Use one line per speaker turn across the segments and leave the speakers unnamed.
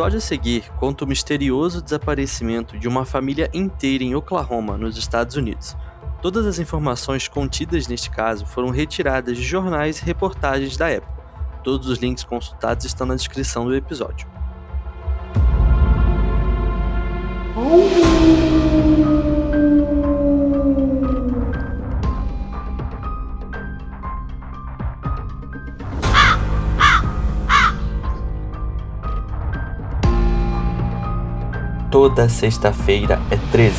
episódio a seguir conta o misterioso desaparecimento de uma família inteira em Oklahoma, nos Estados Unidos. Todas as informações contidas neste caso foram retiradas de jornais e reportagens da época. Todos os links consultados estão na descrição do episódio.
Toda sexta-feira é 13.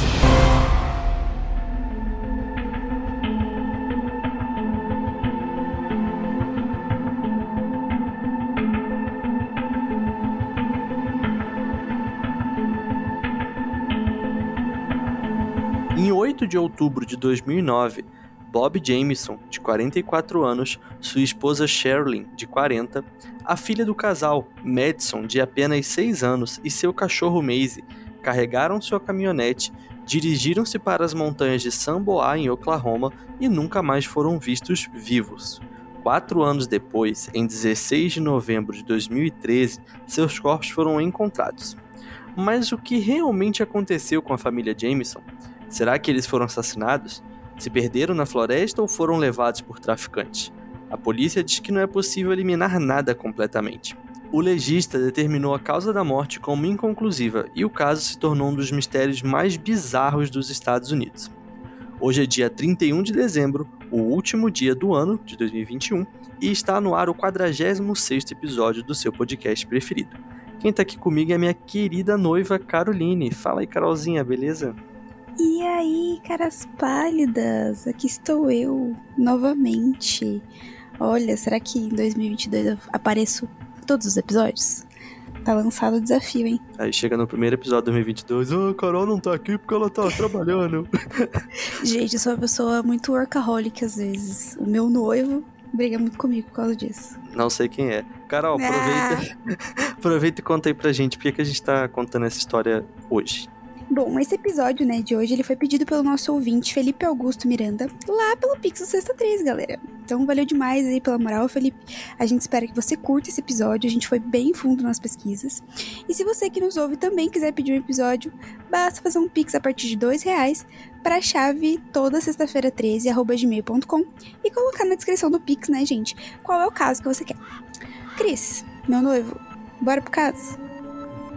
Em 8 de outubro de 2009, Bob Jameson, de 44 anos, sua esposa Sherilyn, de 40, a filha do casal, Madison, de apenas 6 anos, e seu cachorro Maisie, carregaram sua caminhonete, dirigiram-se para as montanhas de Samboa, em Oklahoma, e nunca mais foram vistos vivos. Quatro anos depois, em 16 de novembro de 2013, seus corpos foram encontrados. Mas o que realmente aconteceu com a família Jameson? Será que eles foram assassinados? Se perderam na floresta ou foram levados por traficantes? A polícia diz que não é possível eliminar nada completamente. O legista determinou a causa da morte como inconclusiva e o caso se tornou um dos mistérios mais bizarros dos Estados Unidos. Hoje é dia 31 de dezembro, o último dia do ano de 2021, e está no ar o 46º episódio do seu podcast preferido. Quem tá aqui comigo é minha querida noiva Caroline. Fala aí, Carolzinha, beleza?
E aí, caras pálidas, aqui estou eu novamente. Olha, será que em 2022 eu apareço todos os episódios? Tá lançado o desafio, hein?
Aí chega no primeiro episódio de 2022, ah, a Carol não tá aqui porque ela tá trabalhando.
Gente, eu sou uma pessoa muito workaholic às vezes. O meu noivo briga muito comigo por causa disso.
Não sei quem é. Carol, aproveita, ah. aproveita e conta aí pra gente por que, que a gente tá contando essa história hoje.
Bom, esse episódio, né, de hoje, ele foi pedido pelo nosso ouvinte, Felipe Augusto Miranda, lá pelo Pixel Sexta 3, galera. Então, valeu demais aí pela moral, Felipe. A gente espera que você curta esse episódio, a gente foi bem fundo nas pesquisas. E se você que nos ouve também quiser pedir um episódio, basta fazer um Pix a partir de dois reais para a chave toda sexta-feira 13, arroba gmail.com e colocar na descrição do Pix, né, gente, qual é o caso que você quer. Cris, meu noivo, bora pro caso?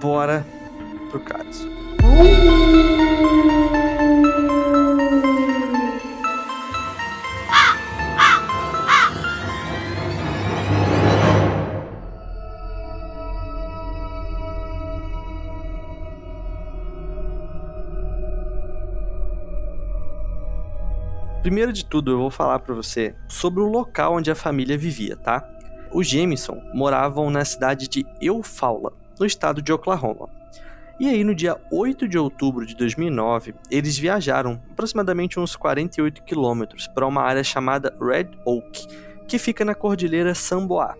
Bora pro caso. Primeiro de tudo, eu vou falar para você sobre o local onde a família vivia, tá? Os Jameson moravam na cidade de Eufaula, no estado de Oklahoma. E aí, no dia 8 de outubro de 2009, eles viajaram aproximadamente uns 48 quilômetros para uma área chamada Red Oak, que fica na cordilheira Samboa.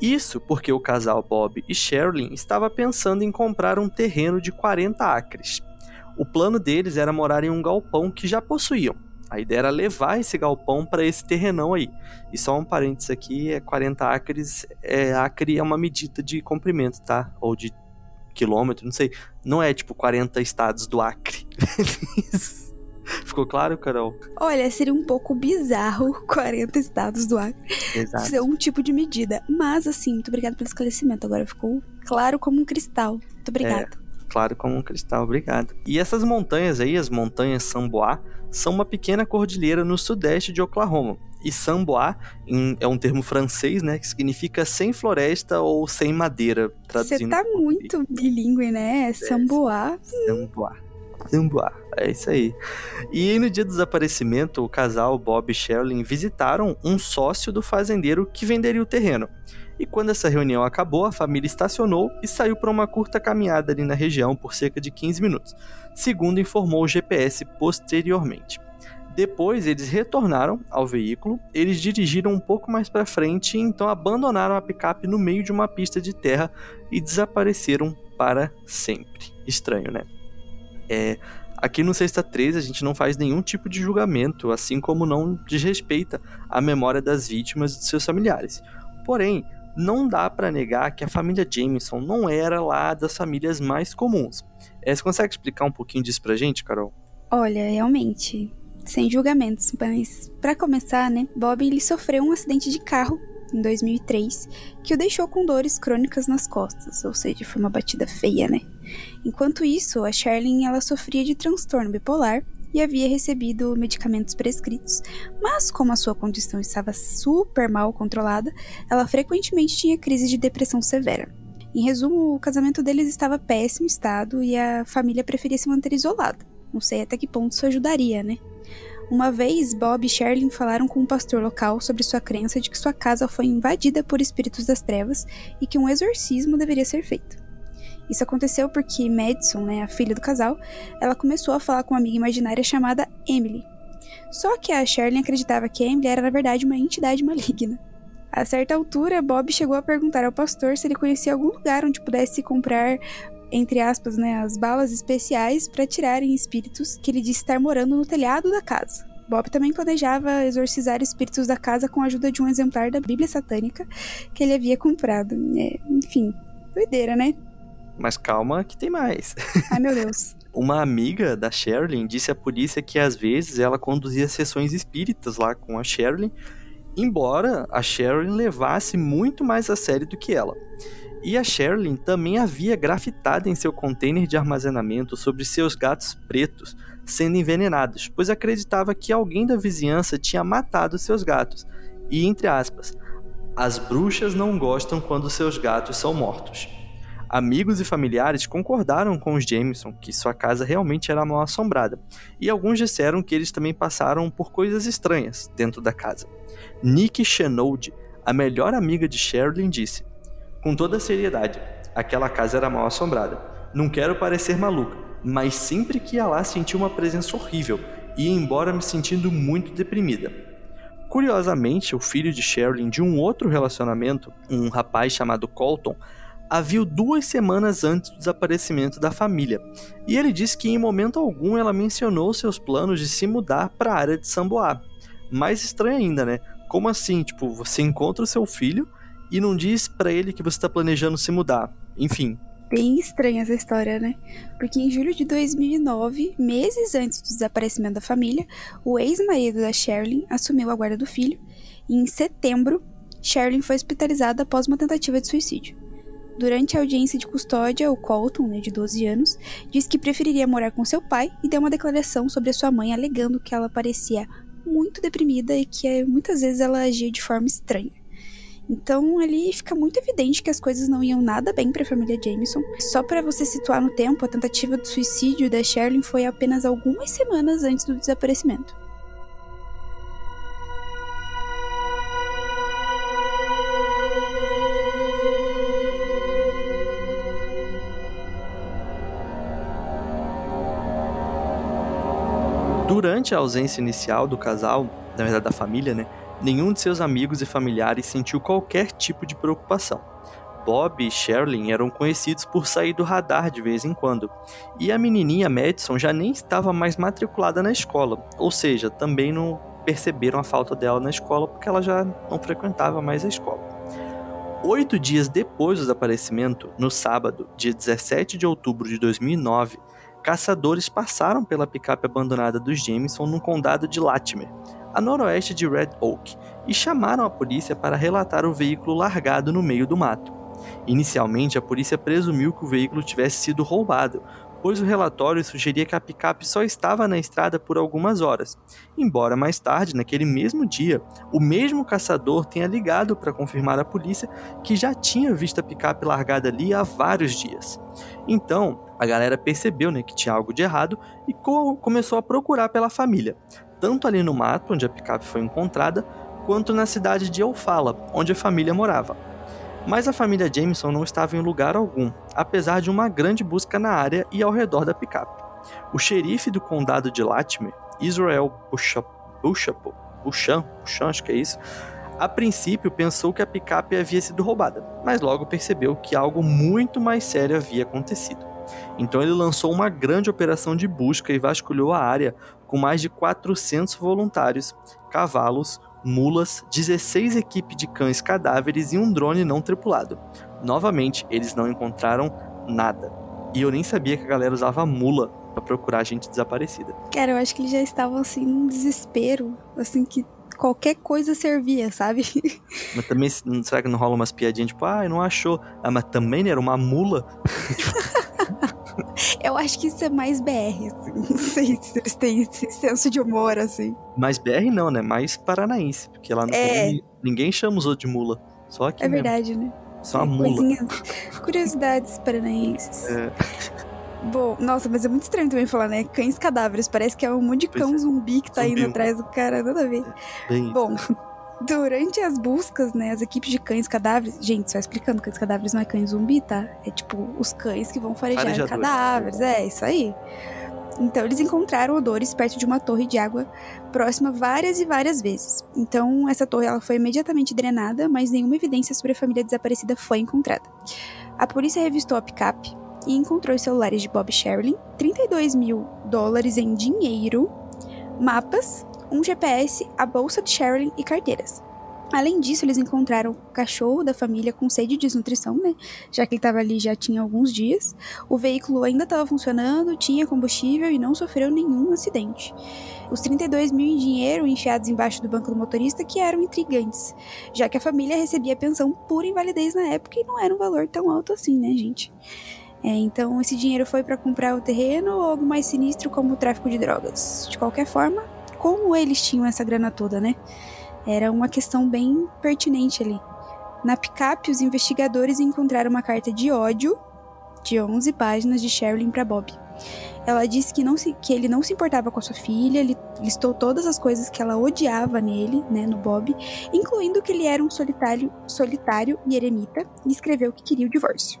Isso porque o casal Bob e Sherilyn estava pensando em comprar um terreno de 40 acres. O plano deles era morar em um galpão que já possuíam. A ideia era levar esse galpão para esse terrenão aí. E só um parênteses aqui, é 40 acres, é, acre é uma medida de comprimento, tá? Ou de quilômetro, não sei. Não é tipo 40 estados do Acre. Ficou claro, Carol?
Olha, seria um pouco bizarro 40 estados do Acre
Exato.
ser um tipo de medida. Mas, assim, muito obrigada pelo esclarecimento. Agora ficou claro como um cristal. Muito obrigada.
É claro como um cristal, obrigado. E essas montanhas aí, as montanhas Samboá, são uma pequena cordilheira no sudeste de Oklahoma. E Samboá é um termo francês, né, que significa sem floresta ou sem madeira.
Você tá muito bilíngue, né? Samboá.
Samboá. Samboá. É isso aí. E no dia do desaparecimento, o casal Bob e Sherilyn visitaram um sócio do fazendeiro que venderia o terreno. E quando essa reunião acabou, a família estacionou e saiu para uma curta caminhada ali na região por cerca de 15 minutos, segundo informou o GPS posteriormente. Depois eles retornaram ao veículo, eles dirigiram um pouco mais para frente e então abandonaram a picape no meio de uma pista de terra e desapareceram para sempre. Estranho, né? É, aqui no Sexta 13 a gente não faz nenhum tipo de julgamento, assim como não desrespeita a memória das vítimas e de seus familiares. Porém, não dá para negar que a família Jameson não era lá das famílias mais comuns. É, você consegue explicar um pouquinho disso pra gente, Carol?
Olha, realmente, sem julgamentos, mas para começar, né, Bob ele sofreu um acidente de carro em 2003 que o deixou com dores crônicas nas costas, ou seja, foi uma batida feia, né? Enquanto isso, a Sherlyn ela sofria de transtorno bipolar e havia recebido medicamentos prescritos, mas como a sua condição estava super mal controlada, ela frequentemente tinha crise de depressão severa. Em resumo, o casamento deles estava péssimo estado e a família preferia se manter isolada. Não sei até que ponto isso ajudaria, né? Uma vez, Bob e Sherlyn falaram com um pastor local sobre sua crença de que sua casa foi invadida por espíritos das trevas e que um exorcismo deveria ser feito. Isso aconteceu porque Madison, né, a filha do casal, ela começou a falar com uma amiga imaginária chamada Emily. Só que a Sherlyn acreditava que Emily era na verdade uma entidade maligna. A certa altura, Bob chegou a perguntar ao pastor se ele conhecia algum lugar onde pudesse comprar entre aspas, né, as balas especiais para tirarem espíritos que ele disse estar morando no telhado da casa. Bob também planejava exorcizar espíritos da casa com a ajuda de um exemplar da Bíblia Satânica que ele havia comprado. É, enfim, doideira, né?
Mas calma que tem mais.
Ai, meu Deus.
Uma amiga da Sherilyn disse à polícia que às vezes ela conduzia sessões espíritas lá com a Sherilyn, embora a Sherilyn levasse muito mais a sério do que ela. E a Sherlyn também havia grafitado em seu container de armazenamento sobre seus gatos pretos sendo envenenados, pois acreditava que alguém da vizinhança tinha matado seus gatos. E entre aspas, as bruxas não gostam quando seus gatos são mortos. Amigos e familiares concordaram com os Jameson que sua casa realmente era mal assombrada, e alguns disseram que eles também passaram por coisas estranhas dentro da casa. Nick Chenolde, a melhor amiga de Sherlyn, disse: com toda seriedade, aquela casa era mal assombrada. Não quero parecer maluca, mas sempre que ia lá senti uma presença horrível e embora me sentindo muito deprimida. Curiosamente, o filho de Sherilyn de um outro relacionamento, um rapaz chamado Colton, a viu duas semanas antes do desaparecimento da família, e ele disse que em momento algum ela mencionou seus planos de se mudar para a área de Samboá. Mais estranho ainda, né? Como assim? Tipo, você encontra o seu filho e não diz para ele que você está planejando se mudar. Enfim.
Bem estranha essa história, né? Porque em julho de 2009, meses antes do desaparecimento da família, o ex-marido da Sherlyn assumiu a guarda do filho e em setembro, Sherlyn foi hospitalizada após uma tentativa de suicídio. Durante a audiência de custódia, o Colton, né, de 12 anos, disse que preferiria morar com seu pai e deu uma declaração sobre a sua mãe, alegando que ela parecia muito deprimida e que muitas vezes ela agia de forma estranha. Então ali fica muito evidente que as coisas não iam nada bem para a família Jameson. Só para você situar no tempo, a tentativa de suicídio da Sherlyn foi apenas algumas semanas antes do desaparecimento.
Durante a ausência inicial do casal, na verdade da família, né, Nenhum de seus amigos e familiares sentiu qualquer tipo de preocupação. Bob e Sherlyn eram conhecidos por sair do radar de vez em quando, e a menininha Madison já nem estava mais matriculada na escola, ou seja, também não perceberam a falta dela na escola porque ela já não frequentava mais a escola. Oito dias depois do desaparecimento, no sábado, dia 17 de outubro de 2009, caçadores passaram pela picape abandonada dos Jameson no condado de Latimer, a noroeste de Red Oak e chamaram a polícia para relatar o veículo largado no meio do mato. Inicialmente, a polícia presumiu que o veículo tivesse sido roubado, pois o relatório sugeria que a picape só estava na estrada por algumas horas, embora mais tarde, naquele mesmo dia, o mesmo caçador tenha ligado para confirmar à polícia que já tinha visto a picape largada ali há vários dias. Então, a galera percebeu né, que tinha algo de errado e co começou a procurar pela família, tanto ali no mato, onde a picape foi encontrada, quanto na cidade de Eufala, onde a família morava. Mas a família Jameson não estava em lugar algum, apesar de uma grande busca na área e ao redor da picape. O xerife do condado de Latimer, Israel Bushapo, Bushan, Bushan, acho que é isso, a princípio pensou que a picape havia sido roubada, mas logo percebeu que algo muito mais sério havia acontecido. Então ele lançou uma grande operação de busca e vasculhou a área com mais de 400 voluntários, cavalos, mulas, 16 equipes de cães cadáveres e um drone não tripulado. Novamente, eles não encontraram nada. E eu nem sabia que a galera usava mula para procurar gente desaparecida.
Cara, eu acho que eles já estavam assim num desespero, assim que qualquer coisa servia, sabe?
Mas também, será que não rola umas piadinhas tipo, ah, não achou? Ah, mas também era uma mula?
Eu acho que isso é mais BR, assim. Não sei se eles têm esse senso de humor, assim.
Mais BR não, né? Mais paranaense. Porque lá no
É.
Rio, ninguém chama os outros de mula. Só aqui
É
mesmo.
verdade, né?
Só a mula.
Coisinhas, curiosidades paranaenses.
É.
Bom, nossa, mas é muito estranho também falar, né? Cães cadáveres. Parece que é um monte de
Pois
cão
é.
zumbi que tá
Zumbi.
indo atrás do cara, nada a ver.
Bem isso.
Durante as buscas, né, as equipes de cães cadáveres. Gente, só explicando, cães cadáveres não é cães zumbi, tá? É tipo os cães que vão farejar cadáveres. É, isso aí. Então, eles encontraram odores perto de uma torre de água próxima várias e várias vezes. Então, essa torre ela foi imediatamente drenada, mas nenhuma evidência sobre a família desaparecida foi encontrada. A polícia revistou a picape e encontrou os celulares de Bob Sherlin, 32 mil dólares em dinheiro, mapas, um GPS, a bolsa de Sherlin e carteiras. Além disso, eles encontraram o cachorro da família com sede de desnutrição, né? Já que ele estava ali já tinha alguns dias. O veículo ainda estava funcionando, tinha combustível e não sofreu nenhum acidente. Os 32 mil em dinheiro enfiados embaixo do banco do motorista que eram intrigantes, já que a família recebia pensão por invalidez na época e não era um valor tão alto assim, né, gente? É, então, esse dinheiro foi para comprar o terreno ou algo mais sinistro como o tráfico de drogas. De qualquer forma, como eles tinham essa grana toda, né? Era uma questão bem pertinente ali. Na picape, os investigadores encontraram uma carta de ódio de 11 páginas de Sherilyn para Bob. Ela disse que, não se, que ele não se importava com a sua filha, ele listou todas as coisas que ela odiava nele, né, no Bob, incluindo que ele era um solitário, solitário e eremita, e escreveu que queria o divórcio.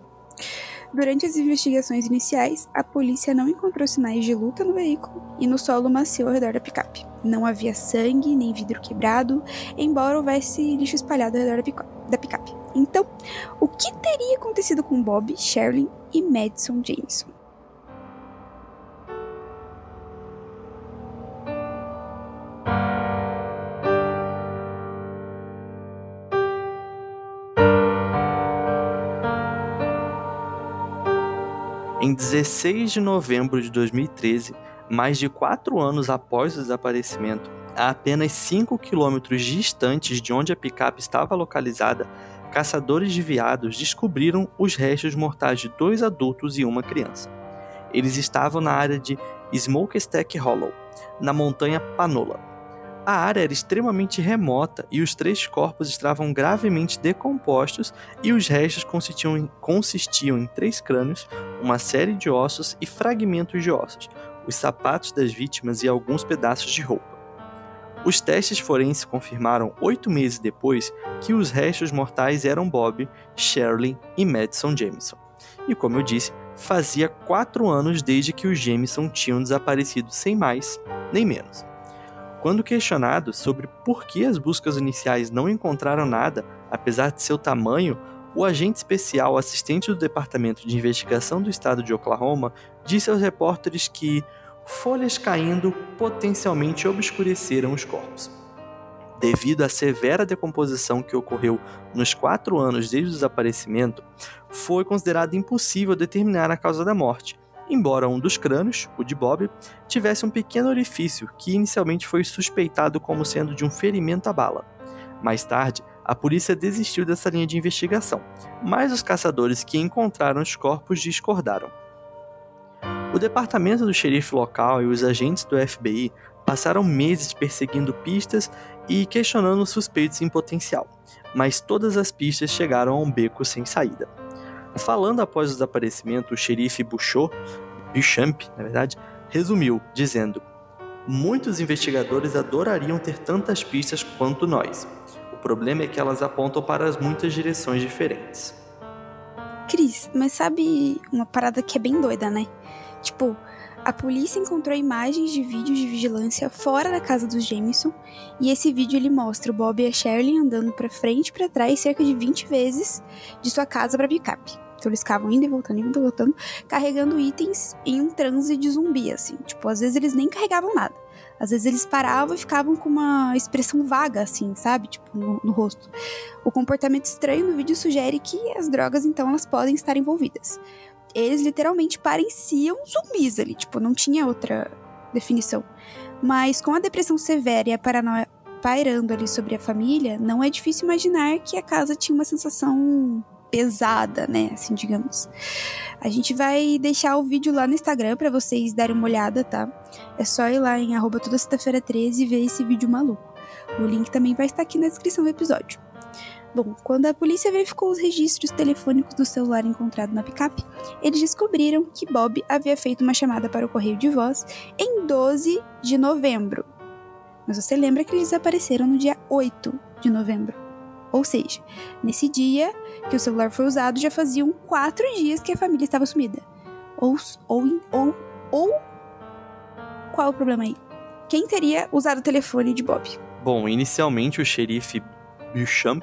Durante as investigações iniciais, a polícia não encontrou sinais de luta no veículo e no solo macio ao redor da picape. Não havia sangue nem vidro quebrado, embora houvesse lixo espalhado ao redor da pica- da picape. Então, o que teria acontecido com Bob, Sherlin e Madison Jameson?
Em 16 de novembro de 2013, mais de quatro anos após o desaparecimento, a apenas 5 quilômetros distantes de onde a picape estava localizada, caçadores de veados descobriram os restos mortais de dois adultos e uma criança. Eles estavam na área de Smokestack Hollow, na montanha Panola. A área era extremamente remota e os três corpos estavam gravemente decompostos e os restos consistiam em, consistiam em três crânios, uma série de ossos e fragmentos de ossos, os sapatos das vítimas e alguns pedaços de roupa. Os testes forenses confirmaram oito meses depois que os restos mortais eram Bob, Shirley e Madison Jameson. E como eu disse, fazia quatro anos desde que os Jameson tinham desaparecido sem mais nem menos. Quando questionado sobre por que as buscas iniciais não encontraram nada, apesar de seu tamanho, o agente especial assistente do Departamento de Investigação do Estado de Oklahoma disse aos repórteres que folhas caindo potencialmente obscureceram os corpos. Devido à severa decomposição que ocorreu nos quatro anos desde o desaparecimento, foi considerado impossível determinar a causa da morte, embora um dos crânios, o de Bob, tivesse um pequeno orifício que inicialmente foi suspeitado como sendo de um ferimento à bala. Mais tarde, a polícia desistiu dessa linha de investigação, mas os caçadores que encontraram os corpos discordaram. O departamento do xerife local e os agentes do FBI passaram meses perseguindo pistas e questionando os suspeitos em potencial, mas todas as pistas chegaram a um beco sem saída. Falando após o desaparecimento, o xerife Bouchot, Beauchamp, na verdade, resumiu, dizendo: Muitos investigadores adorariam ter tantas pistas quanto nós. O problema é que elas apontam para as muitas direções diferentes.
Cris, mas sabe uma parada que é bem doida, né? Tipo, a polícia encontrou imagens de vídeos de vigilância fora da casa dos Jameson, e esse vídeo ele mostra o Bob e a Shirley andando pra frente e pra trás cerca de 20 vezes de sua casa pra picape. Então eles ficavam indo e voltando, indo e voltando, carregando itens em um transe de zumbi, assim. Tipo, às vezes eles nem carregavam nada. Às vezes eles paravam e ficavam com uma expressão vaga, assim, sabe? Tipo, no, no rosto. O comportamento estranho no vídeo sugere que as drogas, então, elas podem estar envolvidas. Eles literalmente pareciam zumbis ali, tipo, não tinha outra definição. Mas com a depressão severa e a paranoia pairando ali sobre a família, não é difícil imaginar que a casa tinha uma sensação pesada, né? Assim, digamos. A gente vai deixar o vídeo lá no Instagram para vocês darem uma olhada, tá? É só ir lá em arroba toda sexta-feira 13 e ver esse vídeo maluco. O link também vai estar aqui na descrição do episódio. Bom, quando a polícia verificou os registros telefônicos do celular encontrado na picape, eles descobriram que Bob havia feito uma chamada para o correio de voz em 12 de novembro. Mas você lembra que eles desapareceram no dia 8 de novembro. Ou seja, nesse dia que o celular foi usado, já faziam quatro dias que a família estava sumida. Ou, ou, ou, ou. Qual o problema aí? Quem teria usado o telefone de Bob?
Bom, inicialmente o xerife Beauchamp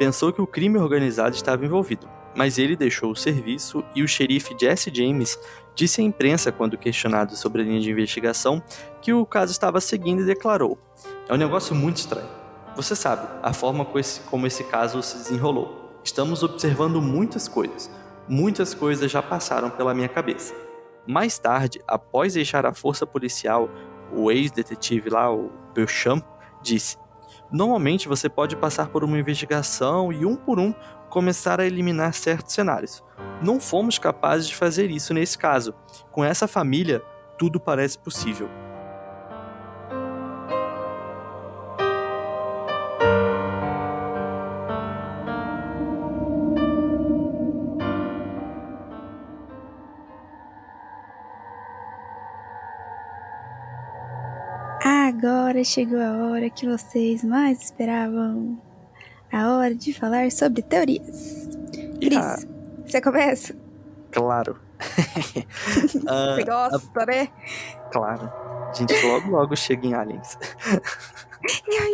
pensou que o crime organizado estava envolvido, mas ele deixou o serviço e o xerife Jesse James disse à imprensa, quando questionado sobre a linha de investigação, que o caso estava seguindo e declarou: É um negócio muito estranho. Você sabe, a forma como esse caso se desenrolou. Estamos observando muitas coisas. Muitas coisas já passaram pela minha cabeça. Mais tarde, após deixar a força policial, o ex-detetive lá, o Beauchamp, disse: Normalmente você pode passar por uma investigação e um por um começar a eliminar certos cenários. Não fomos capazes de fazer isso nesse caso. Com essa família, tudo parece possível.
Agora chegou a hora que vocês mais esperavam. A hora de falar sobre teorias. Cris, ah, você começa?
Claro.
uh, você gosta, a... né?
Claro. A gente logo, logo chega em Aliens.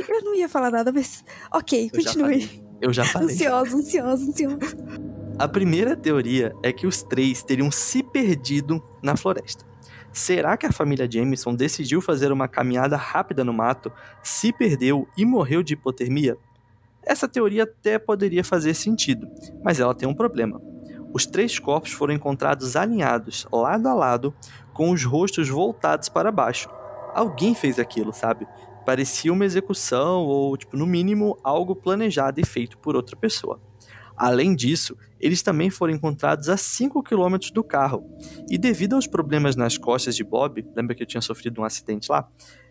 eu não ia falar nada, mas. Ok,
eu
continue.
Já eu já falei.
Ansioso, ansioso, ansioso.
A primeira teoria é que os três teriam se perdido na floresta. Será que a família Jameson decidiu fazer uma caminhada rápida no mato, se perdeu e morreu de hipotermia? Essa teoria até poderia fazer sentido, mas ela tem um problema. Os três corpos foram encontrados alinhados, lado a lado, com os rostos voltados para baixo. Alguém fez aquilo, sabe? Parecia uma execução ou, tipo, no mínimo, algo planejado e feito por outra pessoa. Além disso, eles também foram encontrados a 5 km do carro. E devido aos problemas nas costas de Bob, lembra que eu tinha sofrido um acidente lá?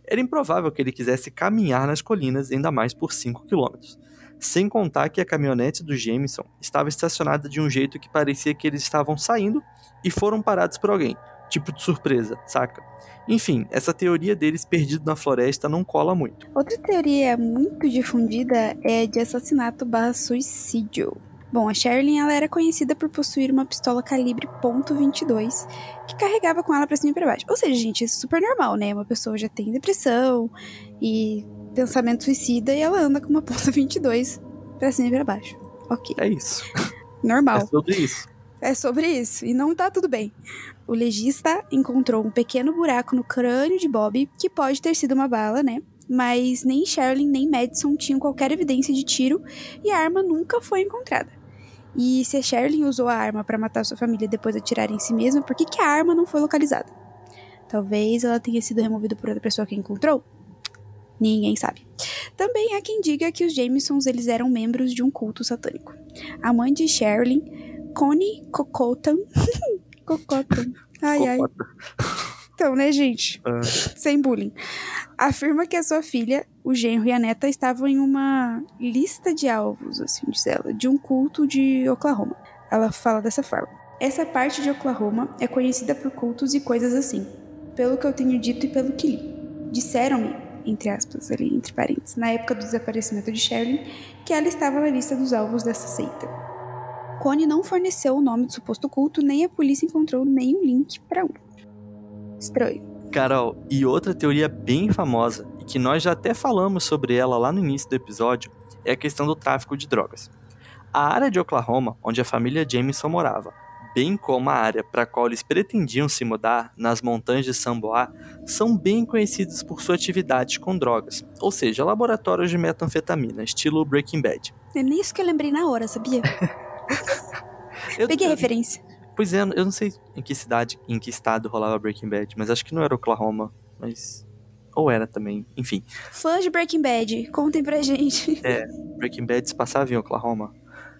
Era improvável que ele quisesse caminhar nas colinas, ainda mais por 5 km. Sem contar que a caminhonete do Jameson estava estacionada de um jeito que parecia que eles estavam saindo e foram parados por alguém, tipo de surpresa, saca? Enfim, essa teoria deles perdido na floresta não cola muito.
Outra teoria muito difundida é de assassinato barra suicídio. Bom, a Sherilyn ela era conhecida por possuir uma pistola calibre .22 que carregava com ela para cima e para baixo. Ou seja, gente, isso é super normal, né? Uma pessoa já tem depressão e pensamento suicida e ela anda com uma ponta 22 para cima e para baixo. OK.
É isso.
Normal.
É sobre isso.
É sobre isso e não tá tudo bem. O legista encontrou um pequeno buraco no crânio de Bob que pode ter sido uma bala, né? Mas nem Sherilyn nem Madison tinham qualquer evidência de tiro e a arma nunca foi encontrada. E se a Sherilyn usou a arma para matar sua família depois atirar em si mesma, por que, que a arma não foi localizada? Talvez ela tenha sido removida por outra pessoa que encontrou? Ninguém sabe. Também há quem diga que os Jamesons eles eram membros de um culto satânico. A mãe de Sherilyn, Connie Cocotan. Cocotan. Ai, ai. Então, né, gente? Uh. Sem bullying. Afirma que a sua filha, o genro e a neta estavam em uma lista de alvos, assim diz ela, de um culto de Oklahoma. Ela fala dessa forma. Essa parte de Oklahoma é conhecida por cultos e coisas assim, pelo que eu tenho dito e pelo que li. Disseram-me, entre aspas, ali, entre parênteses, na época do desaparecimento de Sherlyn, que ela estava na lista dos alvos dessa seita. Connie não forneceu o nome do suposto culto, nem a polícia encontrou nenhum link para um. Estranho.
Carol, e outra teoria bem famosa, e que nós já até falamos sobre ela lá no início do episódio, é a questão do tráfico de drogas. A área de Oklahoma, onde a família Jameson morava, bem como a área para a qual eles pretendiam se mudar, nas montanhas de Samboa, são bem conhecidos por sua atividade com drogas, ou seja, laboratórios de metanfetamina, estilo Breaking Bad.
É nisso que eu lembrei na hora, sabia?
Eu-
Peguei a referência.
Pois é, eu não sei em que cidade, em que estado rolava Breaking Bad, mas acho que não era Oklahoma, mas ou era também, enfim.
Fãs de Breaking Bad, contem pra gente.
Breaking Bad se passava em Oklahoma.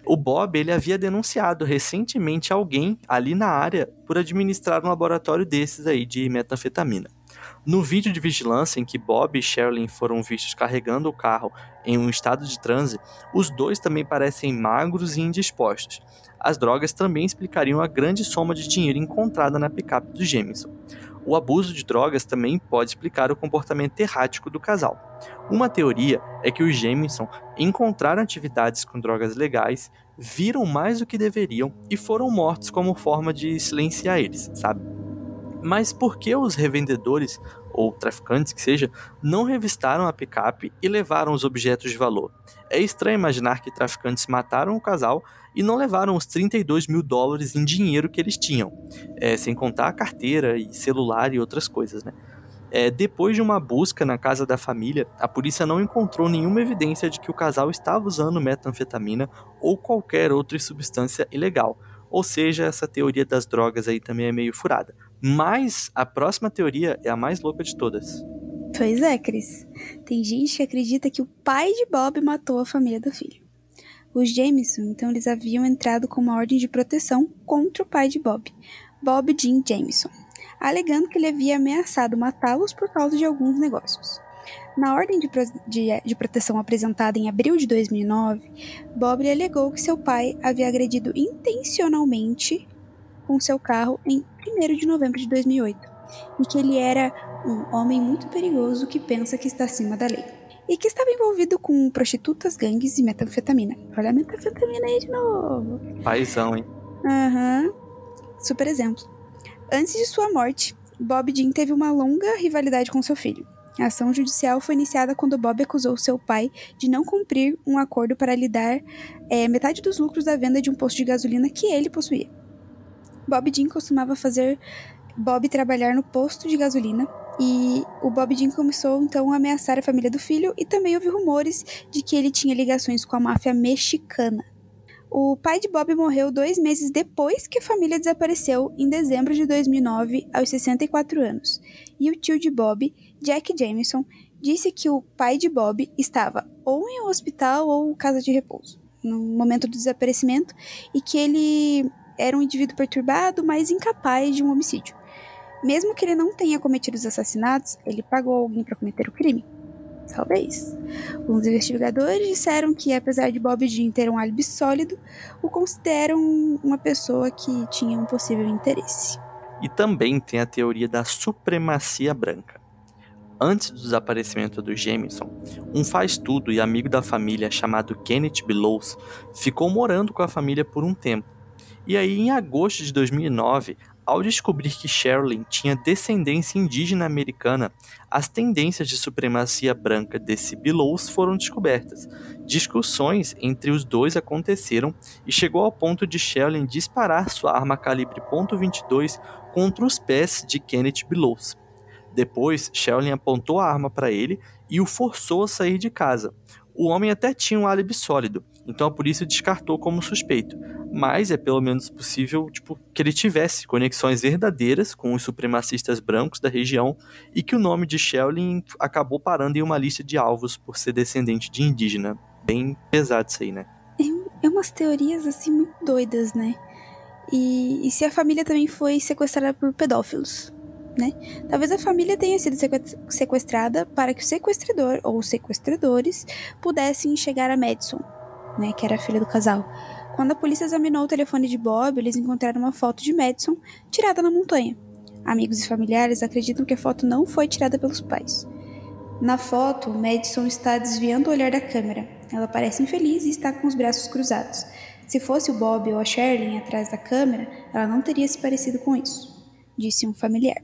O Bob, ele havia denunciado recentemente alguém ali na área por administrar um laboratório desses aí de metanfetamina. No vídeo de vigilância em que Bob e Sherilyn foram vistos carregando o carro em um estado de transe, os dois também parecem magros e indispostos. As drogas também explicariam a grande soma de dinheiro encontrada na picape do Jameson. O abuso de drogas também pode explicar o comportamento errático do casal. Uma teoria é que os Jameson encontraram atividades com drogas legais, viram mais do que deveriam e foram mortos como forma de silenciar eles, sabe? Mas por que os revendedores, ou traficantes que seja, não revistaram a picape e levaram os objetos de valor? É estranho imaginar que traficantes mataram o casal e não levaram os 32 mil dólares em dinheiro que eles tinham, é, sem contar a carteira e celular e outras coisas, né? É, depois de uma busca na casa da família, a polícia não encontrou nenhuma evidência de que o casal estava usando metanfetamina ou qualquer outra substância ilegal. Ou seja, essa teoria das drogas aí também é meio furada. Mas a próxima teoria é a mais louca de todas.
Pois é, Cris. Tem gente que acredita que o pai de Bob matou a família do filho. Os Jameson, então, eles haviam entrado com uma ordem de proteção contra o pai de Bob, Bob Jean Jameson, alegando que ele havia ameaçado matá-los por causa de alguns negócios. Na ordem de, pro- de- de proteção apresentada em abril de 2009, Bob alegou que seu pai havia agredido intencionalmente com seu carro em 1 de novembro de 2008 e que ele era um homem muito perigoso que pensa que está acima da lei. E que estava envolvido com prostitutas, gangues e metanfetamina. Olha a metanfetamina aí de novo.
Paizão, hein?
Aham. Super exemplo. Antes de sua morte, Bob Jean teve uma longa rivalidade com seu filho. A ação judicial foi iniciada quando Bob acusou seu pai de não cumprir um acordo para lhe dar eh, metade dos lucros da venda de um posto de gasolina que ele possuía. Bob Jean costumava fazer Bob trabalhar no posto de gasolina e o Bob Jean começou então a ameaçar a família do filho e também houve rumores de que ele tinha ligações com a máfia mexicana. O pai de Bob morreu dois meses depois que a família desapareceu, em dezembro de 2009, aos 64 anos. E o tio de Bob, Jack Jameson, disse que o pai de Bob estava ou em um hospital ou casa de repouso, no momento do desaparecimento, e que ele era um indivíduo perturbado, mas incapaz de um homicídio. Mesmo que ele não tenha cometido os assassinatos, ele pagou alguém para cometer o crime. Talvez. Os investigadores disseram que, apesar de Bob Jean ter um álibi sólido, o consideram uma pessoa que tinha um possível interesse.
E também tem a teoria da supremacia branca. Antes do desaparecimento do Jameson, um faz-tudo e amigo da família chamado Kenneth Bellows ficou morando com a família por um tempo. E aí, em agosto de 2009, ao descobrir que Sherilyn tinha descendência indígena americana, as tendências de supremacia branca desse Bellows foram descobertas. Discussões entre os dois aconteceram e chegou ao ponto de Sherilyn disparar sua arma calibre .22 contra os pés de Kenneth Bellows. Depois, Sherilyn apontou a arma para ele e o forçou a sair de casa. O homem até tinha um álibi sólido, então a polícia descartou como suspeito. Mas é pelo menos possível tipo, que ele tivesse conexões verdadeiras com os supremacistas brancos da região e que o nome de Sherilyn acabou parando em uma lista de alvos por ser descendente de indígena. Bem pesado isso aí, né?
É umas teorias assim muito doidas, né? E, e se a família também foi sequestrada por pedófilos, né? Talvez a família tenha sido seque- sequestrada para que o sequestrador ou sequestradores pudessem chegar a Madison, né? Que era a filha do casal. Quando a polícia examinou o telefone de Bob, eles encontraram uma foto de Madison tirada na montanha. Amigos e familiares acreditam que a foto não foi tirada pelos pais. Na foto, Madison está desviando o olhar da câmera. Ela parece infeliz e está com os braços cruzados. Se fosse o Bob ou a Sherlyn atrás da câmera, ela não teria se parecido com isso, disse um familiar.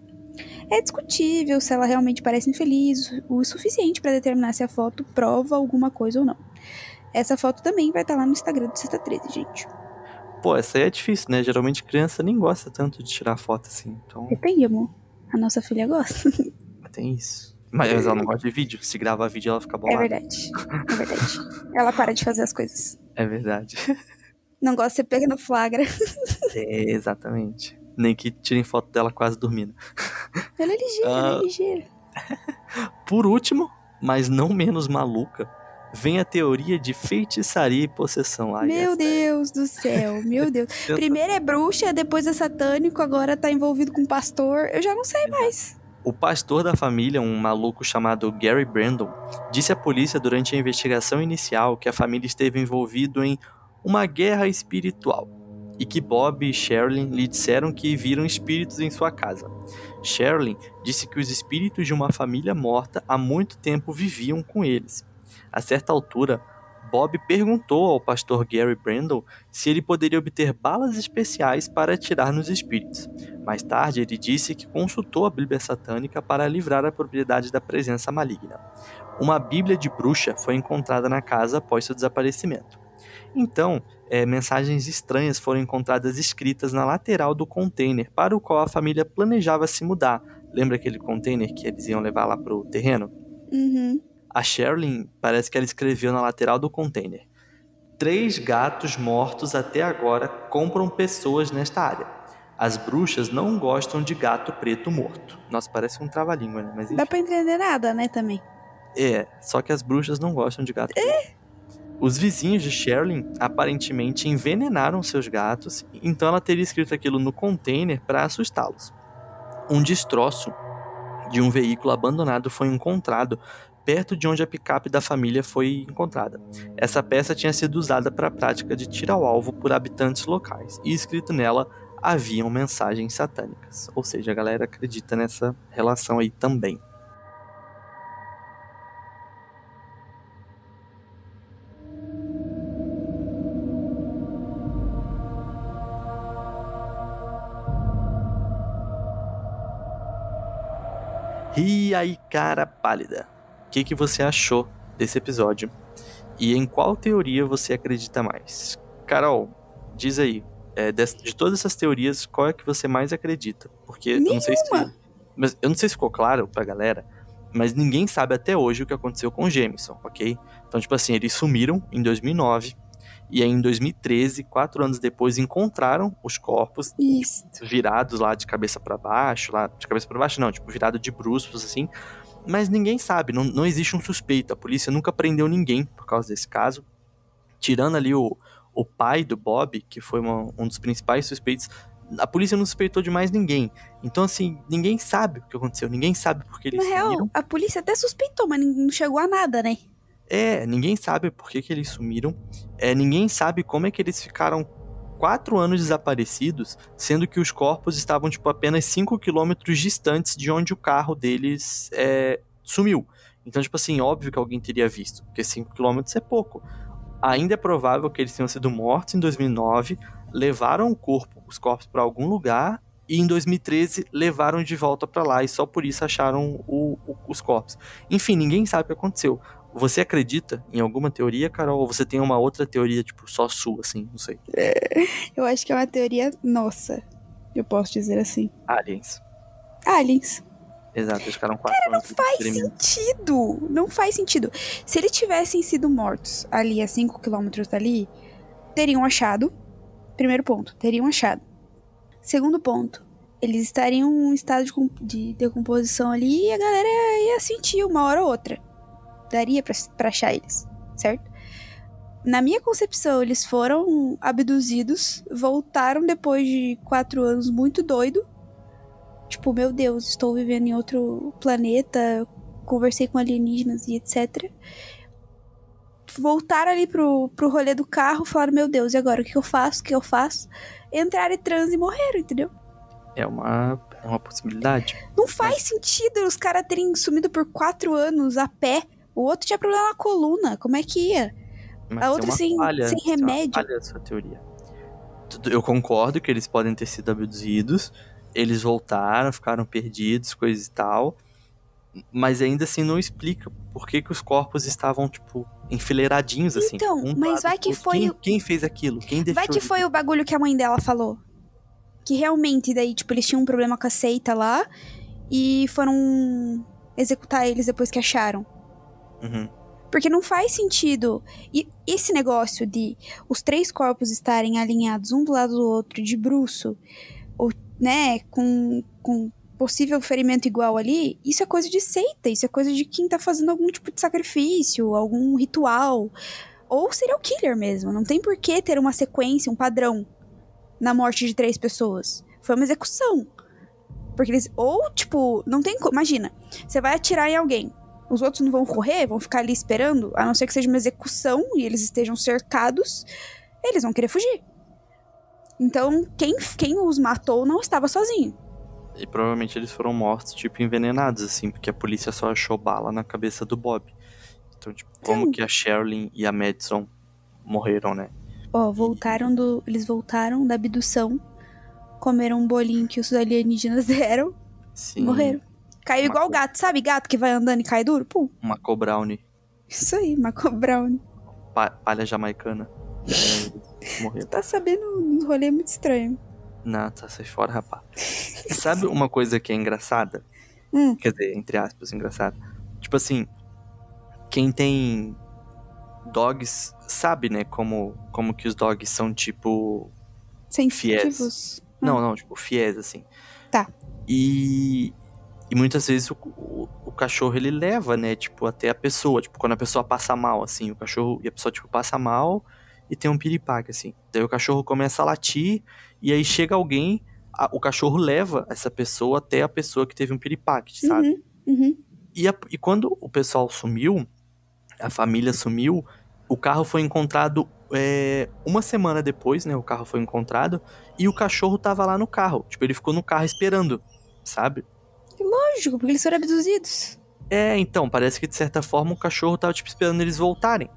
É discutível se ela realmente parece infeliz o suficiente para determinar se a foto prova alguma coisa ou não. Essa foto também vai estar lá no Instagram do Sexta 13, gente.
Pô, essa aí é difícil, né? Geralmente criança nem gosta tanto de tirar foto assim. Então,
Depende, amor. A nossa filha gosta.
tem isso. Mas ela não gosta de vídeo. Se gravar vídeo, ela fica
É
bolada.
verdade. É verdade. Ela para de fazer as coisas.
É verdade.
Não gosta de ser pega no flagra.
É, exatamente. Nem que tirem foto dela quase dormindo.
Ela é ligeira, ela
Ah.
é ligeira.
Por último, mas não menos maluca, vem a teoria de feitiçaria e possessão. Ai,
Meu
essa
Deus do céu, meu Deus.
é
Primeiro é bruxa, depois é satânico, agora tá envolvido com pastor. Eu já não sei mais.
O pastor da família, um maluco chamado Gary Brandon, disse à polícia durante a investigação inicial que a família esteve envolvido em uma guerra espiritual e que Bob e Sherilyn lhe disseram que viram espíritos em sua casa. Sherilyn disse que os espíritos de uma família morta há muito tempo viviam com eles. A certa altura, Bob perguntou ao pastor Gary Brandon se ele poderia obter balas especiais para atirar nos espíritos. Mais tarde, ele disse que consultou a Bíblia satânica para livrar a propriedade da presença maligna. Uma Bíblia de bruxa foi encontrada na casa após seu desaparecimento. Então, eh, mensagens estranhas foram encontradas escritas na lateral do container para o qual a família planejava se mudar. Lembra aquele container que eles iam levar lá pro terreno?
Uhum.
A Sherilyn parece que ela escreveu na lateral do container: Três gatos mortos até agora compram pessoas nesta área. As bruxas não gostam de gato preto morto. Nossa, parece um trava-língua, né? Mas enfim.
Dá pra entender nada, né, também.
É, só que as bruxas não gostam de gato preto. Os vizinhos de Sherilyn aparentemente envenenaram seus gatos, então ela teria escrito aquilo no container para assustá-los. Um destroço de um veículo abandonado foi encontrado perto de onde a picape da família foi encontrada. Essa peça tinha sido usada para a prática de tiro ao alvo por habitantes locais, e escrito nela haviam mensagens satânicas. Ou seja, a galera acredita nessa relação aí também. E aí, cara pálida, que, que você achou desse episódio? E em qual teoria você acredita mais? Carol, diz aí, é, des- de todas essas teorias, qual é que você mais acredita? Porque eu não sei se. Mas eu não sei se ficou claro pra galera, mas ninguém sabe até hoje o que aconteceu com o Jameson, ok? Então, tipo assim, eles sumiram em 2009, e aí em 2013, quatro anos depois, encontraram os corpos
Isso.
virados lá de cabeça pra baixo, lá de cabeça pra baixo não, tipo virado de bruscos assim. Mas ninguém sabe, não, não existe um suspeito. A polícia nunca prendeu ninguém por causa desse caso. Tirando ali o, o pai do Bob, que foi uma- um dos principais suspeitos, a polícia não suspeitou de mais ninguém. Então, assim, ninguém sabe o que aconteceu, ninguém sabe por que eles
Na real,
sumiram.
a polícia até suspeitou, mas não chegou a nada, né?
É, ninguém sabe por que, que eles sumiram. É, ninguém sabe como é que eles ficaram quatro anos desaparecidos, sendo que os corpos estavam, tipo, apenas 5 quilômetros distantes de onde o carro deles é, sumiu. Então, tipo assim, óbvio que alguém teria visto, porque 5 quilômetros é pouco. Ainda é provável que eles tenham sido mortos em 2009, levaram o corpo, os corpos para algum lugar e em 2013 levaram de volta para lá e só por isso acharam o- o- os corpos. Enfim, ninguém sabe o que aconteceu. Você acredita em alguma teoria, Carol? Ou você tem uma outra teoria, tipo, só sua, assim? Não sei.
Eu acho que é uma teoria nossa. Eu posso dizer assim.
Aliens.
Aliens.
Exato, eles ficaram quatro anos
Faz
experimento.
sentido. Não faz sentido. Se eles tivessem sido mortos ali a 5 quilômetros dali, teriam achado. Primeiro ponto, teriam achado. Segundo ponto, eles estariam em um estado de, de decomposição ali e a galera ia sentir uma hora ou outra. Daria pra, pra achar eles, certo? Na minha concepção, eles foram abduzidos, voltaram depois de quatro anos muito doido. Tipo, meu Deus, estou vivendo em outro planeta, conversei com alienígenas e etc. Voltaram ali pro, pro rolê do carro, falaram, meu Deus, e agora? O que eu faço? O que eu faço? Entraram em transe e morreram, entendeu?
É uma, é uma possibilidade.
Não faz sentido os caras terem sumido por quatro anos a pé. O outro tinha problema na coluna. Como é que ia?
Mas
A outra sem-
falha,
sem remédio.
da sua teoria. Eu concordo que eles podem ter sido abduzidos. Eles voltaram, ficaram perdidos, coisa e tal. Mas ainda assim não explica por que, que os corpos estavam, tipo, enfileiradinhos, assim.
Então, mas vai que
outro.
foi
Quem,
o-
quem fez aquilo? Quem deixou
Vai que foi o bagulho que a mãe dela falou. Que realmente, daí, tipo, eles tinham um problema com a seita lá e foram executar eles depois que acharam.
Uhum.
Porque não faz sentido. E esse negócio de os três corpos estarem alinhados um do lado do outro, de bruço, ou, né, com, com possível ferimento igual ali, isso é coisa de seita, isso é coisa de quem tá fazendo algum tipo de sacrifício, algum ritual. Ou serial killer mesmo. Não tem por que ter uma sequência, um padrão na morte de três pessoas. Foi uma execução. Porque eles. Ou, tipo, não tem. Imagina, você vai atirar em alguém. Os outros não vão correr, vão ficar ali esperando, a não ser que seja uma execução e eles estejam cercados, eles vão querer fugir. Então, quem, quem os matou não estava sozinho.
E provavelmente eles foram mortos, tipo, envenenados, assim, porque a polícia só achou bala na cabeça do Bob. Então, tipo, como
Então-
que a Sherilyn e a Madison morreram, né?
Ó, voltaram do. Eles voltaram da abdução, comeram um bolinho que os alienígenas deram
Sim.
morreram. Caiu
Uma
igual
co-
gato, sabe? Gato que vai andando e cai duro? Pum.
Uma Cobrownie,
Isso aí, Marco Brown.
pa- palha jamaicana. Morreram.
Tá sabendo um rolê muito estranho.
Não, tá, sai fora, rapaz. Sabe uma coisa que é engraçada?
Hum.
Quer dizer, entre aspas, engraçada. Tipo assim, quem tem dogs sabe, né, como, como que os dogs são, tipo...
Sensitivos.
Não, não, tipo, fiéis, assim.
Tá.
E, e muitas vezes o, o, o cachorro, ele leva, né, tipo, até a pessoa. Tipo, quando a pessoa passa mal, assim, o cachorro... E a pessoa, tipo, passa mal e tem um piripaque, assim. Daí o cachorro começa a latir e aí chega alguém, a- o cachorro leva essa pessoa até a pessoa que teve um piripaque, sabe?
Uhum, uhum.
E, a- e quando o pessoal sumiu, a família sumiu, o carro foi encontrado é, uma semana depois, né? O carro foi encontrado e o cachorro tava lá no carro. Tipo, ele ficou no carro esperando, sabe?
Lógico, porque eles foram abduzidos.
É, então, parece que de certa forma o cachorro tava, tipo, esperando eles voltarem.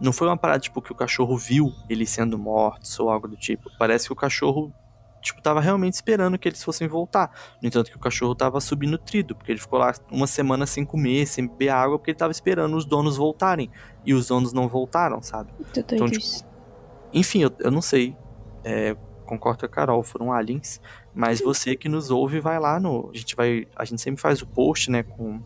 Não foi uma parada, tipo, que o cachorro viu eles sendo mortos ou algo do tipo. Parece que o cachorro, tipo, tava realmente esperando que eles fossem voltar. No entanto, que o cachorro tava subnutrido, porque ele ficou lá uma semana sem comer, sem beber água, porque ele tava esperando os donos voltarem. E os donos não voltaram, sabe? Então, tipo. Enfim, eu, eu não sei. É, concordo com a Carol, foram aliens. Mas você que nos ouve, vai lá no. A gente vai. A gente sempre faz o post, né? Com,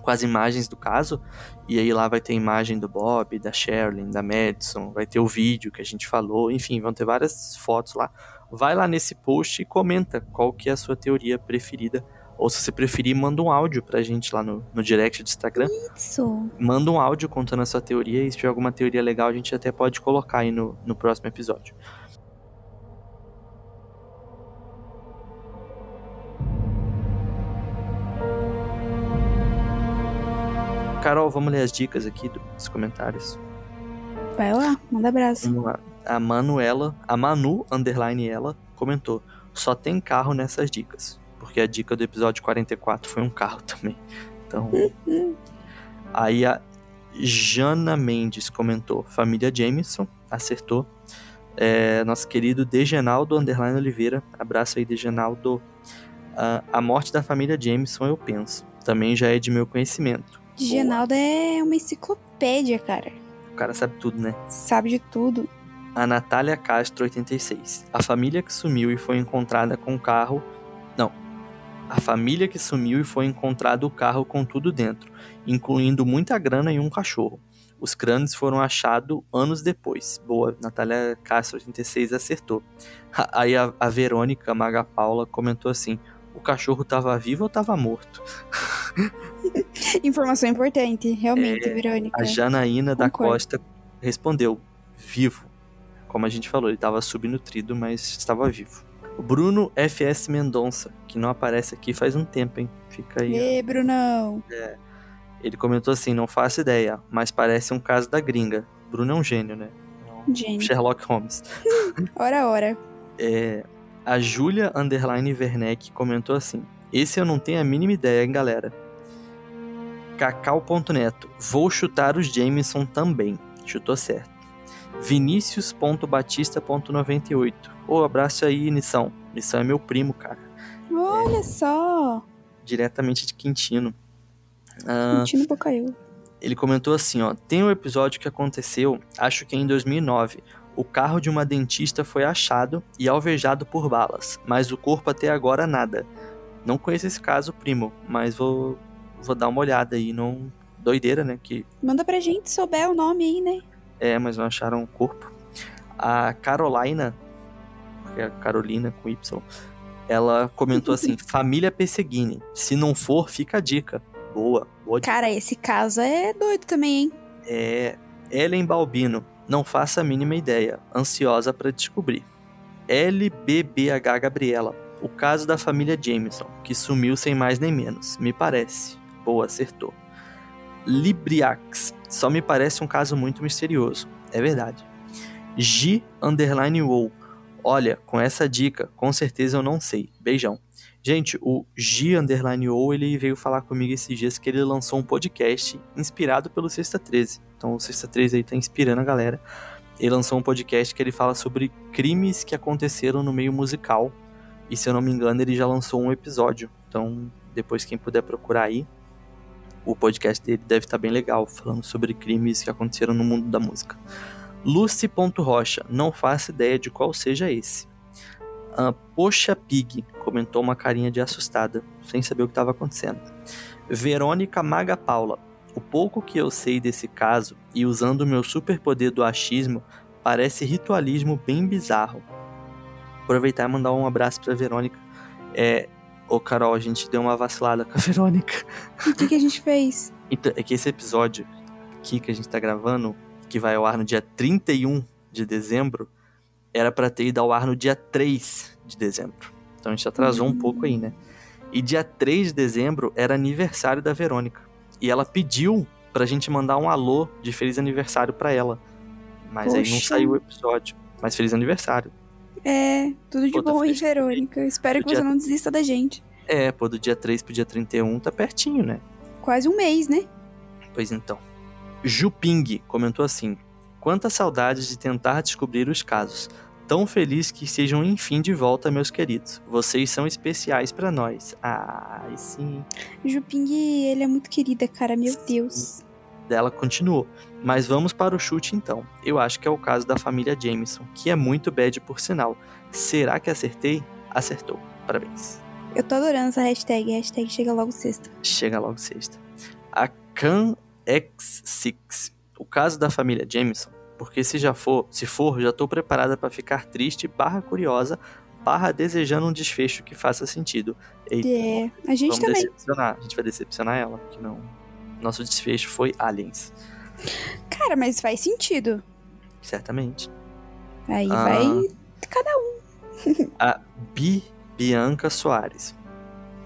com as imagens do caso. E aí lá vai ter imagem do Bob, da Sherilyn, da Madison, vai ter o vídeo que a gente falou, enfim, vão ter várias fotos lá. Vai lá nesse post e comenta qual que é a sua teoria preferida. Ou se você preferir, manda um áudio pra gente lá no, no direct do Instagram
Isso.
manda um áudio contando a sua teoria e se tiver alguma teoria legal a gente até pode colocar aí no, no próximo episódio. Carol, vamos ler as dicas aqui dos comentários.
Vai lá, manda abraço.
A Manuela, a Manu, underline ela, comentou: só tem carro nessas dicas. Porque a dica do episódio 44 foi um carro também. Então. Aí a Jana Mendes comentou: família Jameson, acertou. É, nosso querido Degenaldo Underline Oliveira, abraço aí, Degenaldo. Ah, a morte da família Jameson, eu penso, também já é de meu conhecimento.
Genaldo é uma enciclopédia, cara.
O cara sabe tudo, né?
Sabe de tudo.
A Natália Castro, 86. A família que sumiu e foi encontrada com o carro. Não. A família que sumiu e foi encontrado o carro com tudo dentro, incluindo muita grana e um cachorro. Os crânios foram achados anos depois. Boa, Natália Castro, 86, acertou. Aí a, a Verônica Maga Paula comentou assim: o cachorro tava vivo ou tava morto?
Informação importante, realmente, Verônica.
A Janaína da
Concordo.
Costa respondeu: vivo. Como a gente falou, ele estava subnutrido, mas estava vivo. O Bruno FS Mendonça, que não aparece aqui faz um tempo, hein? Fica aí. ó.
Ê, Brunão.
Ele comentou assim: não faço ideia, mas parece um caso da gringa. Bruno é um gênio, né?
Gente,
Sherlock Holmes.
ora, ora.
É, a Julia Underline Werneck comentou assim: Esse eu não tenho a mínima ideia, hein, galera. Cacau.neto, vou chutar os Jameson também. Chutou certo. Vinicius.batista.98. Ô, abraço aí, Nissão. Nissão é meu primo, cara.
Olha só.
Diretamente de Quintino. Ah,
Sentindo bocarelo.
ele comentou assim, ó. Tem um episódio que aconteceu, acho que em 2009. O carro de uma dentista foi achado e alvejado por balas, mas o corpo até agora nada. Não conheço esse caso, primo, mas vou, vou dar uma olhada aí. Não... Doideira, né? Que
Manda pra gente se souber o nome aí, né?
É, mas não acharam o corpo. A Carolina, que é a Carolina com Y, ela comentou assim: família Pesseguini. Se não for, fica a dica. Boa, boa.
Cara, esse caso é doido também, hein?
É. Ellen Balbino. Não faça a mínima ideia. Ansiosa pra descobrir. LBBH Gabriela. O caso da família Jameson, que sumiu sem mais nem menos, me parece. Boa, acertou. Libriax. Só me parece um caso muito misterioso. É verdade. G underline WoW. Olha, com essa dica, com certeza eu não sei. Beijão. Gente, o G underline WoW, ele veio falar comigo esses dias que ele lançou um podcast inspirado pelo Sexta 13. Então o Sexta 13 aí tá inspirando a galera. Ele lançou um podcast que ele fala sobre crimes que aconteceram no meio musical. E se eu não me engano, ele já lançou um episódio. Então, depois quem puder procurar aí, o podcast dele deve estar bem legal, falando sobre crimes que aconteceram no mundo da música. Lucy.rocha, não faço ideia de qual seja esse. Ah, Poxa Pig, comentou uma carinha de assustada, sem saber o que estava acontecendo. Verônica Maga Paula, o pouco que eu sei desse caso, e usando o meu superpoder do achismo, parece ritualismo bem bizarro. Aproveitar e mandar um abraço pra Verônica. É, ô Carol, a gente deu uma vacilada com a Verônica.
O que, que a gente fez?
Então, é que esse episódio aqui que a gente tá gravando, que vai ao ar no dia 31 de dezembro, era pra ter ido ao ar no dia 3 de dezembro. Então a gente atrasou um
Hum.
pouco aí, né? E dia 3 de dezembro era aniversário da Verônica. E ela pediu pra gente mandar um alô de feliz aniversário pra ela. Mas aí não
Poxa.
saiu o episódio. Mas feliz aniversário.
É, tudo de
Puta,
bom, hein, Verônica? Espero que
Podia-
você não desista da gente.
É, pô, do dia 3 pro dia 31 tá pertinho, né?
Quase um mês, né?
Pois então. Juping comentou assim: Quanta saudade de tentar descobrir os casos. Tão feliz que sejam enfim de volta, meus queridos. Vocês são especiais pra nós. Ai, sim.
Juping, ele é muito querida, cara. Meu Deus.
Dela continuou. Mas vamos para o chute então. Eu acho que é o caso da família Jameson, que é muito bad por sinal. Será que acertei? Acertou. Parabéns.
Eu tô adorando essa hashtag. Hashtag chega logo sexta.
Chega logo sexta. A Khan X6. O caso da família Jameson, porque se já for, se for, já tô preparada pra ficar triste, barra curiosa, barra desejando um desfecho que faça sentido. Eita,
É, a gente
vamos
também.
decepcionar. A gente vai decepcionar ela, que não. Nosso desfecho foi Aliens,
Cara, mas faz sentido.
certamente.
Aí
Ah.
vai cada um.
A Bi Bianca Soares.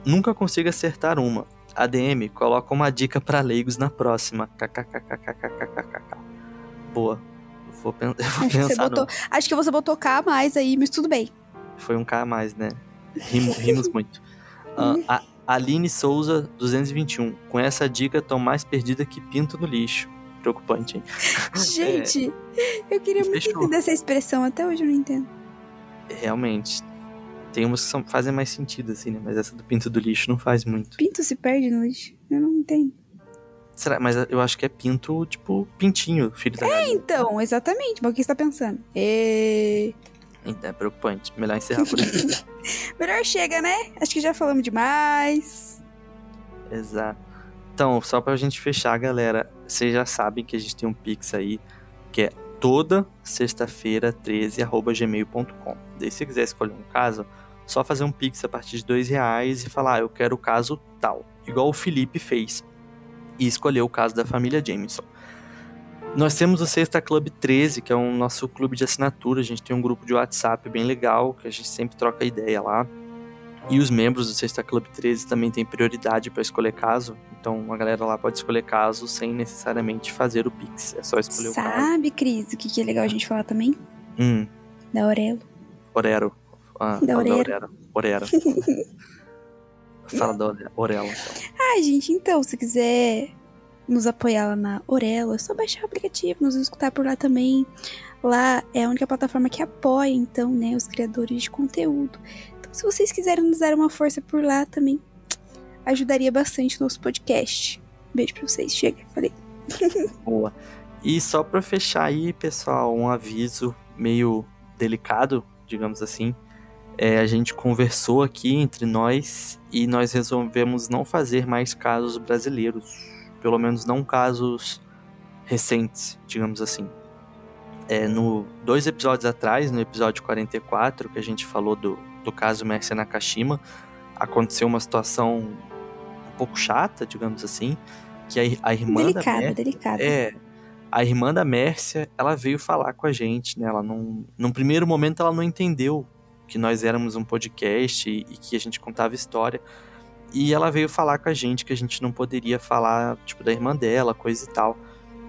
Nunca consigo acertar uma. ADM, coloca uma dica pra leigos na próxima. KKKKKKKKK. Boa. Vou, pen- eu vou
Acho que, você
pensar
botou, acho que você botou K a mais aí, mas tudo bem.
Foi um K a mais, né? Rimo- rimos muito. Ah, a Aline Souza, 221. Com essa dica, tô mais perdida que pinto no lixo. Preocupante, hein?
Gente, eu queria muito
Fechou.
entender essa expressão. Até hoje eu não entendo.
Realmente. Tem umas que são- fazem mais sentido, assim, né? Mas essa do pinto do lixo não faz muito.
Pinto se perde no lixo. Eu não entendo.
Será? Mas eu acho que é pinto, tipo, pintinho, filho da galinha.
Então, exatamente. Mas o que você tá pensando? E...
Então é preocupante. Melhor encerrar por aqui.
Melhor chega, né? Acho que já falamos demais.
Exato. Então, só pra gente fechar, galera, vocês já sabem que a gente tem um Pix aí, que é toda sexta-feira, 13, arroba gmail.com. Daí, se você quiser escolher um caso, só fazer um Pix a partir de dois reais e falar, ah, eu quero o caso tal. Igual o Felipe fez. E escolheu o caso da família Jameson. Nós temos o Sexta Club 13, que é o nosso clube de assinatura. A gente tem um grupo de WhatsApp bem legal, que a gente sempre troca ideia lá. E os membros do Sexta Club 13 também têm prioridade para escolher caso. Então a galera lá pode escolher caso sem necessariamente fazer o Pix. É só escolher o caso.
Sabe, Cris, o que, que é legal a gente falar também?
Hum,
Da Aurelo.
Orero. Ah,
Da Orero.
Orero. Fala da Ore- Orelo, então.
Ai, gente, então, se quiser nos apoiar lá na Orelo, é só baixar o aplicativo, nos escutar por lá também. Lá é a única plataforma que apoia, então, né, os criadores de conteúdo. Então, se vocês quiserem nos dar uma força por lá também, ajudaria bastante o nosso podcast. Beijo pra vocês. Chega, falei.
Boa. E só pra fechar aí, pessoal, um aviso meio delicado, digamos assim. É, a gente conversou aqui entre nós e nós resolvemos não fazer mais casos brasileiros. Pelo menos não casos recentes, digamos assim. É, no dois episódios atrás, no episódio 44, que a gente falou do, do caso Mercy Nakashima, aconteceu uma situação um pouco chata, digamos assim, que a, a irmã
delicada,
da
delicada.
é a irmã da Mércia, ela veio falar com a gente, né? Ela não, num primeiro momento ela não entendeu que nós éramos um podcast e, e que a gente contava história. E ela veio falar com a gente que a gente não poderia falar, tipo, da irmã dela, coisa e tal.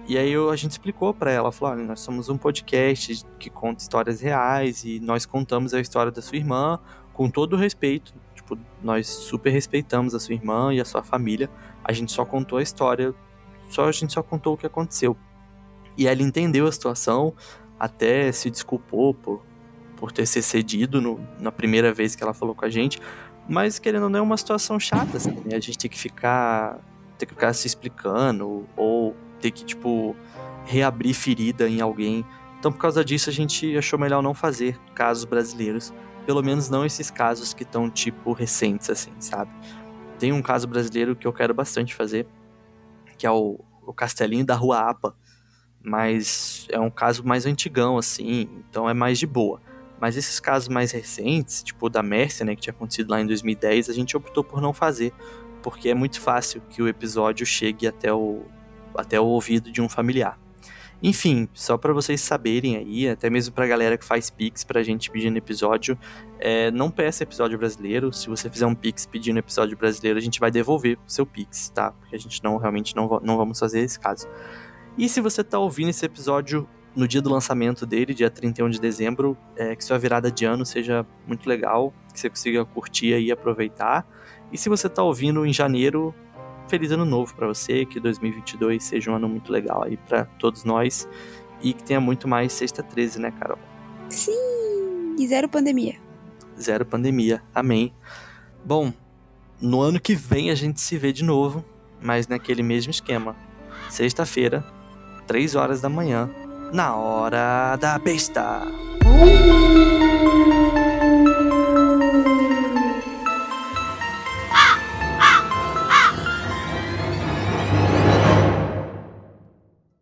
E aí eu, a gente explicou para ela, falou, olha, nós somos um podcast que conta histórias reais e nós contamos a história da sua irmã com todo o respeito. Tipo, nós super respeitamos a sua irmã e a sua família. A gente só contou a história, só a gente só contou o que aconteceu. E ela entendeu a situação, até se desculpou por, por ter se cedido no, na primeira vez que ela falou com a gente. Mas querendo ou não, é uma situação chata, assim, né? A gente tem que ficar. ter que ficar se explicando, ou ter que, tipo, reabrir ferida em alguém. Então, por causa disso, a gente achou melhor não fazer casos brasileiros. Pelo menos não esses casos que estão, tipo, recentes, assim, sabe? Tem um caso brasileiro que eu quero bastante fazer, que é o, o Castelinho da Rua Apa mas é um caso mais antigão, assim, então é mais de boa. Mas esses casos mais recentes, tipo o da Mércia, né, que tinha acontecido lá em 2010, a gente optou por não fazer, porque é muito fácil que o episódio chegue até o, até o ouvido de um familiar. Enfim, só para vocês saberem aí, até mesmo pra galera que faz pix pra gente pedindo episódio, é, não peça episódio brasileiro. Se você fizer um pix pedindo episódio brasileiro, a gente vai devolver o seu pix, tá? Porque a gente não realmente não, não vamos fazer esse caso. E se você está ouvindo esse episódio no dia do lançamento dele, dia 31 de dezembro, é, que sua virada de ano seja muito legal, que você consiga curtir e aproveitar. E se você está ouvindo em janeiro, feliz ano novo para você, que 2022 seja um ano muito legal aí para todos nós e que tenha muito mais sexta 13, né, Carol?
Sim! E zero pandemia.
Zero pandemia. Amém. Bom, no ano que vem a gente se vê de novo, mas naquele mesmo esquema. Sexta-feira, 3 horas da manhã, na hora da besta.